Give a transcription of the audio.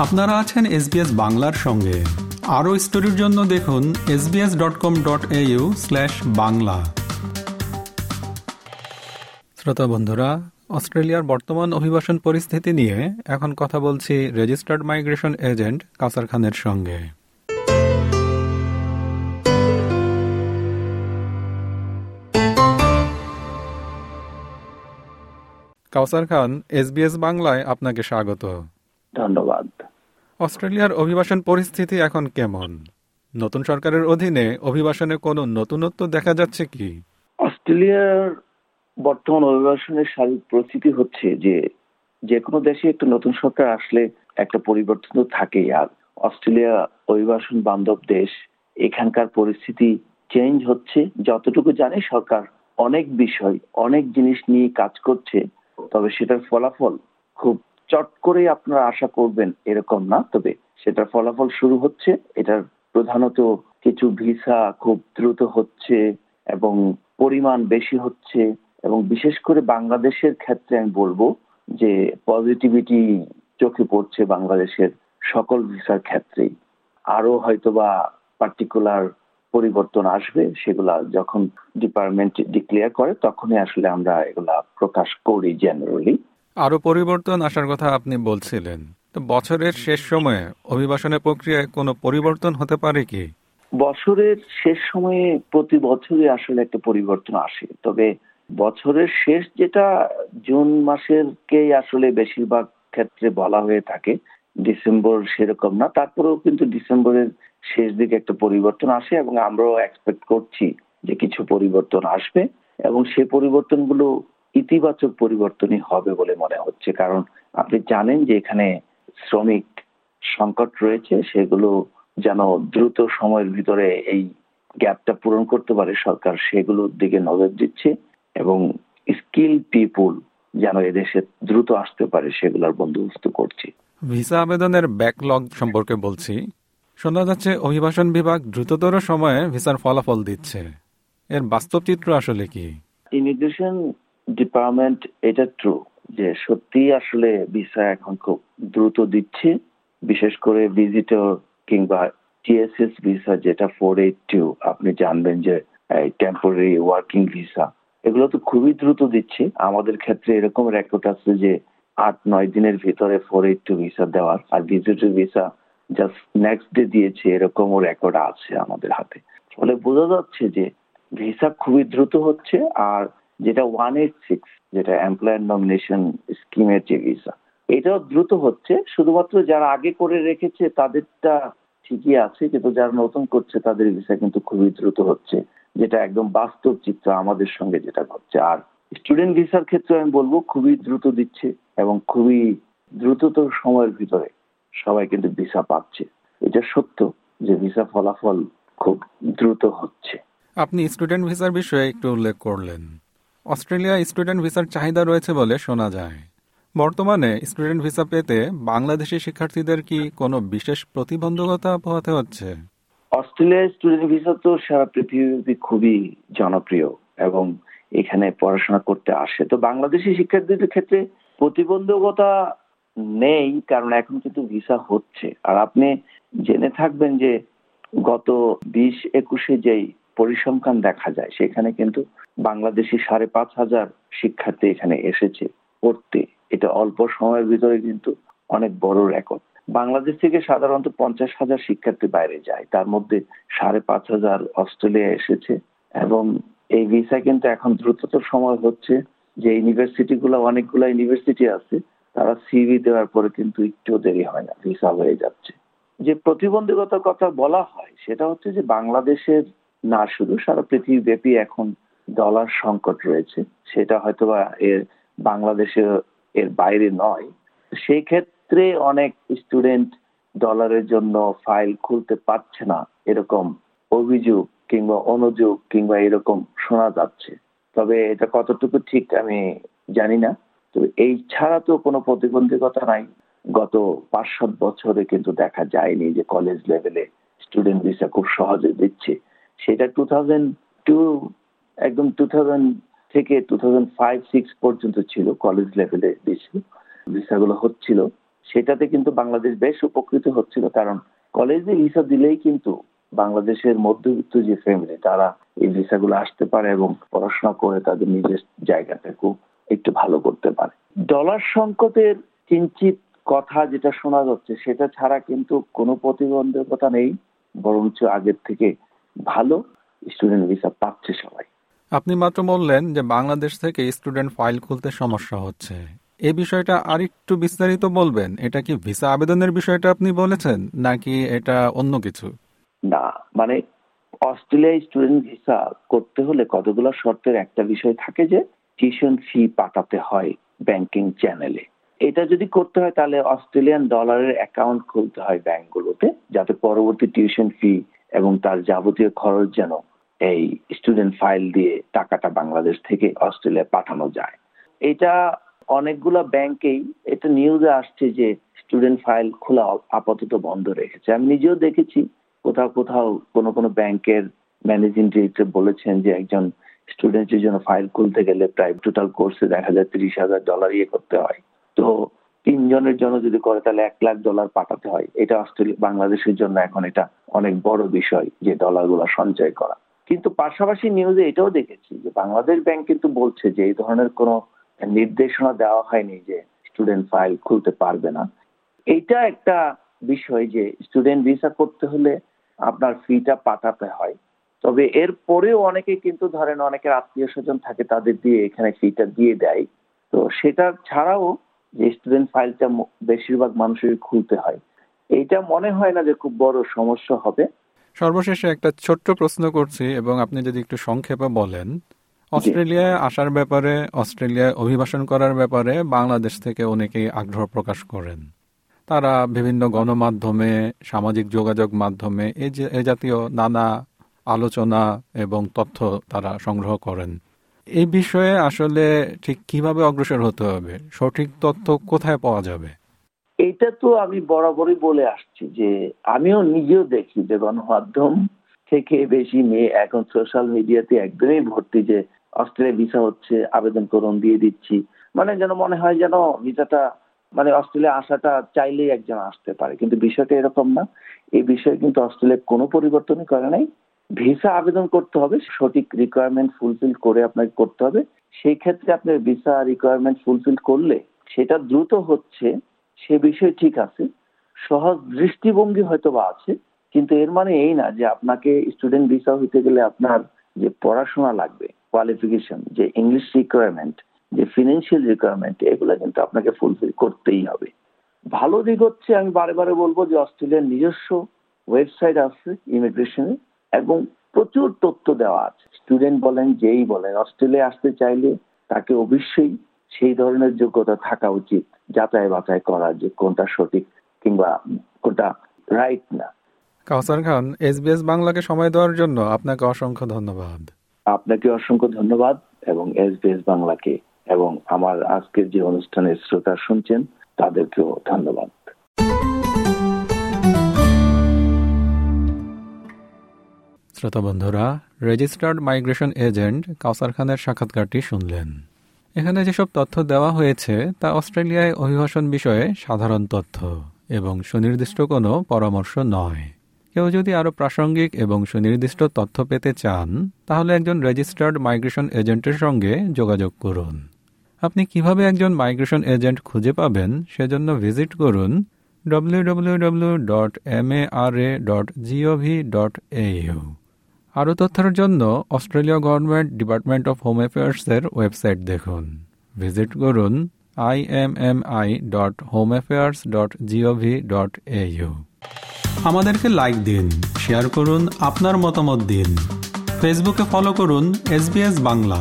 আপনারা আছেন এসবিএস বাংলার সঙ্গে। আরও স্টোরির জন্য দেখুন SBS dot com dot AU slash Bangla. শ্রোতা বন্ধুরা অস্ট্রেলিয়ার বর্তমান অভিবাসন পরিস্থিতি নিয়ে এখন কথা বলছি রেজিস্টার্ড মাইগ্রেশন এজেন্ট কাসার খানের সঙ্গে। কাউসার খান এসবিএস বাংলায় আপনাকে স্বাগত। ধন্যবাদ। অস্ট্রেলিয়ার অভিবাসন পরিস্থিতি এখন কেমন? নতুন সরকারের অধীনে অভিবাসনে কোনো নতুনত্ব দেখা যাচ্ছে কি? অস্ট্রেলিয়ার বর্তমান অভিবাসনের শারীরিক পরিস্থিতি হচ্ছে যে যে কোনো দেশে একটা নতুন সরকার আসলে একটা পরিবর্তন তো থাকেই। আর অস্ট্রেলিয়া অভিবাসন বান্ধব দেশ, এখানকার পরিস্থিতি চেঞ্জ হচ্ছে। যতটুকু জানে সরকার অনেক বিষয়, অনেক জিনিস নিয়ে কাজ করছে, তবে সেটার ফলাফল খুব চট করে আপনারা আশা করবেন এরকম না, তবে সেটার ফলাফল শুরু হচ্ছে। এটার প্রধানত কিছু ভিসা খুব দ্রুত হচ্ছে এবং পরিমাণ বেশি হচ্ছে এবং বিশেষ করে বাংলাদেশের ক্ষেত্রে আমি বলব যে পজিটিভিটি চোখে পড়ছে বাংলাদেশের সকল ভিসার ক্ষেত্রেই। আরও হয়তোবা পার্টিকুলার পরিবর্তন আসবে, সেগুলা যখন ডিপার্টমেন্ট ডিক্লেয়ার করে, তখনই আসলে আমরা এগুলা প্রকাশ করি জেনারেলি আরও পরিবর্তন আসার কথা আপনি বলছিলেন। তো বছরের শেষ সময়ে অভিবাসনের প্রক্রিয়ায় কোনো পরিবর্তন হতে পারে কি? বছরের শেষ সময়ে প্রতি বছরই আসলে একটা পরিবর্তন আসে। তবে বছরের শেষ যেটা জুন মাসের কে আসলে বেশিরভাগ ক্ষেত্রে বলা হয়ে থাকে, ডিসেম্বর সেরকম না। তারপরেও কিন্তু ডিসেম্বরের শেষ দিকে একটা পরিবর্তন আসে এবং আমরাও এক্সপেক্ট করছি যে কিছু পরিবর্তন আসবে এবং সে পরিবর্তনগুলো ইতিবাচক পরিবর্তনই হবে বলে মনে হচ্ছে। কারণ আপনি জানেন যে এখানে শ্রমিক সংকট রয়েছে সেগুলো যেন দ্রুত সময়ের ভিতরে এই গ্যাপটা পূরণ করতে পারে সরকার সেগুলোর দিকে নজর দিচ্ছে এবং স্কিল পিপুল যেন এদেশে দ্রুত আসতে পারে সেগুলোর বন্দোবস্ত করছে। ভিসা আবেদনের ব্যাকলগ সম্পর্কে বলছি। শোনা যাচ্ছে অভিবাসন বিভাগ দ্রুততর সময়ে ভিসার ফলাফল দিচ্ছে। এর বাস্তব চিত্র আসলে কি? ইমিগ্রেশন ডিপার্টমেন্ট এটা ট্রু যে সত্যি আসলে ভিসা এখন খুব দ্রুত দিচ্ছে। বিশেষ করে ভিজিটর কিংবা টিএসএস ভিসা যেটা ফোর এইট টু আপনি জানবেন যে টেম্পোরারি ওয়ার্কিং ভিসা এগুলো তো খুবই দ্রুত দিচ্ছে। আমাদের ক্ষেত্রে এরকম রেকর্ড আছে যে, আট নয় দিনের ভিতরে ফোর এইট টু ভিসা দেওয়ার, আর visitor visa just next day দিয়েছে, এরকমও রেকর্ড আছে আমাদের হাতে। ফলে বোঝা যাচ্ছে যে ভিসা খুবই দ্রুত হচ্ছে, আর যেটা ওয়ান এইট সিক্স যেটা এমপ্লয়ার নমিনেশন স্কিমের যে ভিসা এটাও দ্রুত হচ্ছে। শুধুমাত্র যারা আগে করে রেখেছে, তাদেরটা ঠিকই আছে, কিন্তু যারা নতুন করছে, তাদের ভিসা কিন্তু খুবই দ্রুত হচ্ছে, যেটা একদম বাস্তব চিত্র আমাদের সঙ্গে যেটা ঘটছে। আর স্টুডেন্ট ভিসার ক্ষেত্রে আমি বলব, খুবই দ্রুত দিচ্ছে এবং খুবই দ্রুততর সময়ের ভিতরে সবাই কিন্তু ভিসা পাচ্ছে। এটা সত্য যে ভিসা ফলাফল খুব দ্রুত হচ্ছে। আপনি স্টুডেন্ট ভিসার বিষয়ে একটু উল্লেখ করলেন। অস্ট্রেলিয়া স্টুডেন্ট ভিসার চাহিদা রয়েছে বলে শোনা যায়। বর্তমানে স্টুডেন্ট ভিসা পেতে বাংলাদেশি শিক্ষার্থীদের কি কোনো বিশেষ প্রতিবন্ধকতা পোহাতে হচ্ছে? অস্ট্রেলিয়ার স্টুডেন্ট ভিসা তো সারা পৃথিবী খুবই জনপ্রিয় এবং এখানে পড়াশোনা করতে আসে। তো বাংলাদেশি শিক্ষার্থীদের ক্ষেত্রে প্রতিবন্ধকতা নেই, কারণ এখন কিন্তু ভিসা হচ্ছে। আর আপনি জেনে থাকবেন যে গত বিশ একুশে যেই পরিসংখ্যান দেখা যায়, সেখানে কিন্তু বাংলাদেশি সাড়ে পাঁচ হাজার শিক্ষার্থী এখানে এসেছে পড়তে। এটা অল্প সময়ের ভিতরে কিন্তু অনেক বড় রেকর্ড বাংলাদেশ থেকে সাধারণত পঞ্চাশ হাজার শিক্ষার্থী বাইরে যায়, তার মধ্যে সাড়ে পাঁচ হাজার অস্ট্রেলিয়া এসেছে এবং এই ভিসা কিন্তু এখন দ্রুততর সময় হচ্ছে যে ইউনিভার্সিটি গুলো অনেকগুলো ইউনিভার্সিটি আছে, তারা সিভি দেওয়ার পরে কিন্তু একটু দেরি হয় না ভিসা হয়ে যাচ্ছে। যে প্রতিবন্ধকতার কথা বলা হয়, সেটা হচ্ছে যে বাংলাদেশের না শুধু, সারা পৃথিবী ব্যাপী এখন ডলার সংকট রয়েছে। সেটা হয়তোবা এর বাংলাদেশে এর বাইরে নয়। সেই ক্ষেত্রে অনেক স্টুডেন্ট ডলারের জন্য ফাইল খুলতে পারছে না, এরকম অভিযোগ কিংবা অনুযোগ কিংবা এরকম শোনা যাচ্ছে। তবে এটা কতটুকু ঠিক আমি জানি না। তো এই ছাড়া তো কোনো প্রতিবন্ধকতা নাই। গত পাঁচ সাত বছরে কিন্তু দেখা যায়নি যে কলেজ লেভেলে স্টুডেন্ট ভিসা খুব সহজে দিচ্ছে। সেটা টু থাউজেন্ড টু একদম টু থাউজেন্ড থেকে টু থাউজেন্ড ফাইভ সিক্স পর্যন্ত ছিল কলেজ লেভেলে দিছিল ভিসাগুলো হচ্ছিল। সেটাতে কিন্তু বাংলাদেশ বেশ উপকৃত হচ্ছিল, কারণ কলেজে ভিসা দিলেই কিন্তু বাংলাদেশের মধ্যবিত্ত যে ফ্যামিলি তারা এই ভিসাগুলো আসতে পারে এবং পড়াশোনা করে তাদের নিজের জায়গাটাকেও একটু ভালো করতে পারে। ডলার সংকটের কিঞ্চিত কথা যেটা শোনা যাচ্ছে, সেটা ছাড়া কিন্তু কোনো প্রতিবন্ধকতা নেই, বরঞ্চ আগের থেকে ভালো স্টুডেন্ট ভিসা পাচ্ছে সবাই। আপনি মাত্র বললেন যে বাংলাদেশ থেকে স্টুডেন্ট ফাইল খুলতে সমস্যা হচ্ছে। এই বিষয়টা আরেকটু বিস্তারিত বলবেন? এটা কি ভিসা আবেদনের বিষয়টা আপনি বলেছেন নাকি এটা অন্য কিছু? না মানে অস্ট্রেলিয়ায় স্টুডেন্ট ভিসা করতে হলে কতগুলো শর্তের একটা বিষয় থাকে যে টিউশন ফি পাঠাতে হয় ব্যাংকিং চ্যানেলে এটা যদি করতে হয় তাহলে অস্ট্রেলিয়ান ডলারের অ্যাকাউন্ট খুলতে হয় ব্যাংকগুলোতে যাতে পরবর্তী টিউশন ফি এবং তার যাবতীয় খরচ যেন এই স্টুডেন্ট ফাইল দিয়ে টাকাটা বাংলাদেশ থেকে অস্ট্রেলিয়া পাঠানো যায়। এটা অনেকগুলো ব্যাংকেই এটা নিউজে আসছে যে স্টুডেন্ট ফাইল খোলা আপাতত বন্ধ রেখেছে। আমি নিজেও দেখেছি, কোথাও কোথাও কোনো কোনো ব্যাংকের ম্যানেজিং ডিরেক্টর বলেছেন যে একজন স্টুডেন্টের জন্য ফাইল খুলতে গেলে প্রায় টোটাল কোর্সে দেখা যায় তিরিশ হাজার ডলার ইয়ে করতে হয়। তো তিনজনের জন্য যদি করে, তাহলে এক লাখ ডলার পাঠাতে হয়। এটা অস্ট্রেলিয়া, বাংলাদেশের জন্য এখন এটা অনেক বড় বিষয় যে ডলারগুলো সঞ্চয় করা। কিন্তু পাশাপাশি নিউজে এটাও দেখেছি যে বাংলাদেশ ব্যাংক কিন্তু বলছে যে এই ধরনের কোনো নির্দেশনা দেওয়া হয়নি যে স্টুডেন্ট ফাইল খুলতে পারবে না। এইটা একটা বিষয় যে স্টুডেন্ট ভিসা করতে হলে আপনার ফিটা পাঠাতে হয়। তবে এর পরেও অনেকে কিন্তু ধরেন অনেকের আত্মীয় স্বজন থাকে, তাদের দিয়ে এখানে ফিটা দিয়ে দেয়। তো সেটা ছাড়াও যে স্টুডেন্ট ফাইলটা বেশিরভাগ মানুষের খুলতে হয়। এইটা মনে হয় না যে খুব বড় সমস্যা হবে। সর্বশেষে একটা ছোট্ট প্রশ্ন করছি এবং আপনি যদি একটু সংক্ষেপে বলেন অস্ট্রেলিয়ায় আসার ব্যাপারে অস্ট্রেলিয়ায় অভিবাসন করার ব্যাপারে বাংলাদেশ থেকে অনেকেই আগ্রহ প্রকাশ করেন। তারা বিভিন্ন গণমাধ্যমে সামাজিক যোগাযোগ মাধ্যমে এই যে এ জাতীয় নানা আলোচনা এবং তথ্য তারা সংগ্রহ করেন। এই বিষয়ে আসলে ঠিক কীভাবে অগ্রসর হতে হবে? সঠিক তথ্য কোথায় পাওয়া যাবে? এটা তো আমি বরাবরই বলে আসছি যে আমিও নিজেও দেখি যে গণমাধ্যম থেকে বেশি মেয়ে এখন সোশ্যাল মিডিয়াতে একদমই ভর্তি যে অস্ট্রেলিয়া ভিসা হচ্ছে, আবেদন করুন দিয়ে দিচ্ছি। মানে যেন মনে হয় যেন ভিসাটা মানে অস্ট্রেলিয়া আসাটা চাইলেই একজন আসতে পারে। কিন্তু বিষয়টা এরকম না। এই বিষয়ে কিন্তু অস্ট্রেলিয়া কোনো পরিবর্তনই করে নাই। ভিসা আবেদন করতে হবে, সঠিক রিকোয়ারমেন্ট ফুলফিল করে আপনাকে করতে হবে। সেই ক্ষেত্রে আপনার ভিসা রিকোয়ারমেন্ট ফুলফিল করলে সেটা দ্রুত হচ্ছে, সে বিষয় ঠিক আছে। সহজ দৃষ্টিভঙ্গি হয়তো বা আছে, কিন্তু এর মানে এই না যে আপনাকে স্টুডেন্ট ভিসা হইতে গেলে আপনার যে পড়াশোনা লাগবে কোয়ালিফিকেশন যে ইংলিশ রিকোয়ারমেন্ট যে ফিনান্সিয়াল রিকোয়ারমেন্ট এগুলো কিন্তু আপনাকে ফুলফিল করতেই হবে। ভালো দিক হচ্ছে, আমি বারে বারে বলব যে অস্ট্রেলিয়ার নিজস্ব ওয়েবসাইট আছে ইমিগ্রেশনে এবং প্রচুর তথ্য দেওয়া আছে। স্টুডেন্ট বলেন যেই বলেন অস্ট্রেলিয়া আসতে চাইলে তাকে অবশ্যই সেই ধরনের যোগ্যতা থাকা উচিত যাচাই বাছাই করার যে কোনটা সঠিক কিংবা কোনটা রাইট না। কাউসার খান এসবিএস বাংলাকে সময় দেওয়ার জন্য আপনাকে অসংখ্য ধন্যবাদ। আপনাকে অসংখ্য ধন্যবাদ এবং এসবিএস বাংলাকে এবং আমার আজকের যে অনুষ্ঠানের শ্রোতা শুনছেন তাদেরকেও ধন্যবাদ। শ্রোতা বন্ধুরা, রেজিস্টার্ড মাইগ্রেশন এজেন্ট কাউসার খানের সাক্ষাৎকারটি শুনলেন। এখানে যেসব তথ্য দেওয়া হয়েছে, তা অস্ট্রেলিয়ায় অভিবাসন বিষয়ে সাধারণ তথ্য এবং সুনির্দিষ্ট কোনো পরামর্শ নয়। কেউ যদি আরও প্রাসঙ্গিক এবং সুনির্দিষ্ট তথ্য পেতে চান, তাহলে একজন রেজিস্টার্ড মাইগ্রেশন এজেন্টের সঙ্গে যোগাযোগ করুন। আপনি কীভাবে একজন মাইগ্রেশন এজেন্ট খুঁজে পাবেন, সেজন্য ভিজিট করুন www.mara.gov.au আরও তথ্যের জন্য Australia government department of home অ্যাফেয়ার্সের website দেখুন। ভিজিট করুন I M M I dot home affairs dot gov dot AU আমাদেরকে লাইক দিন শেয়ার করুন, আপনার মতামত দিন। ফেসবুকে ফলো করুন এস বাংলা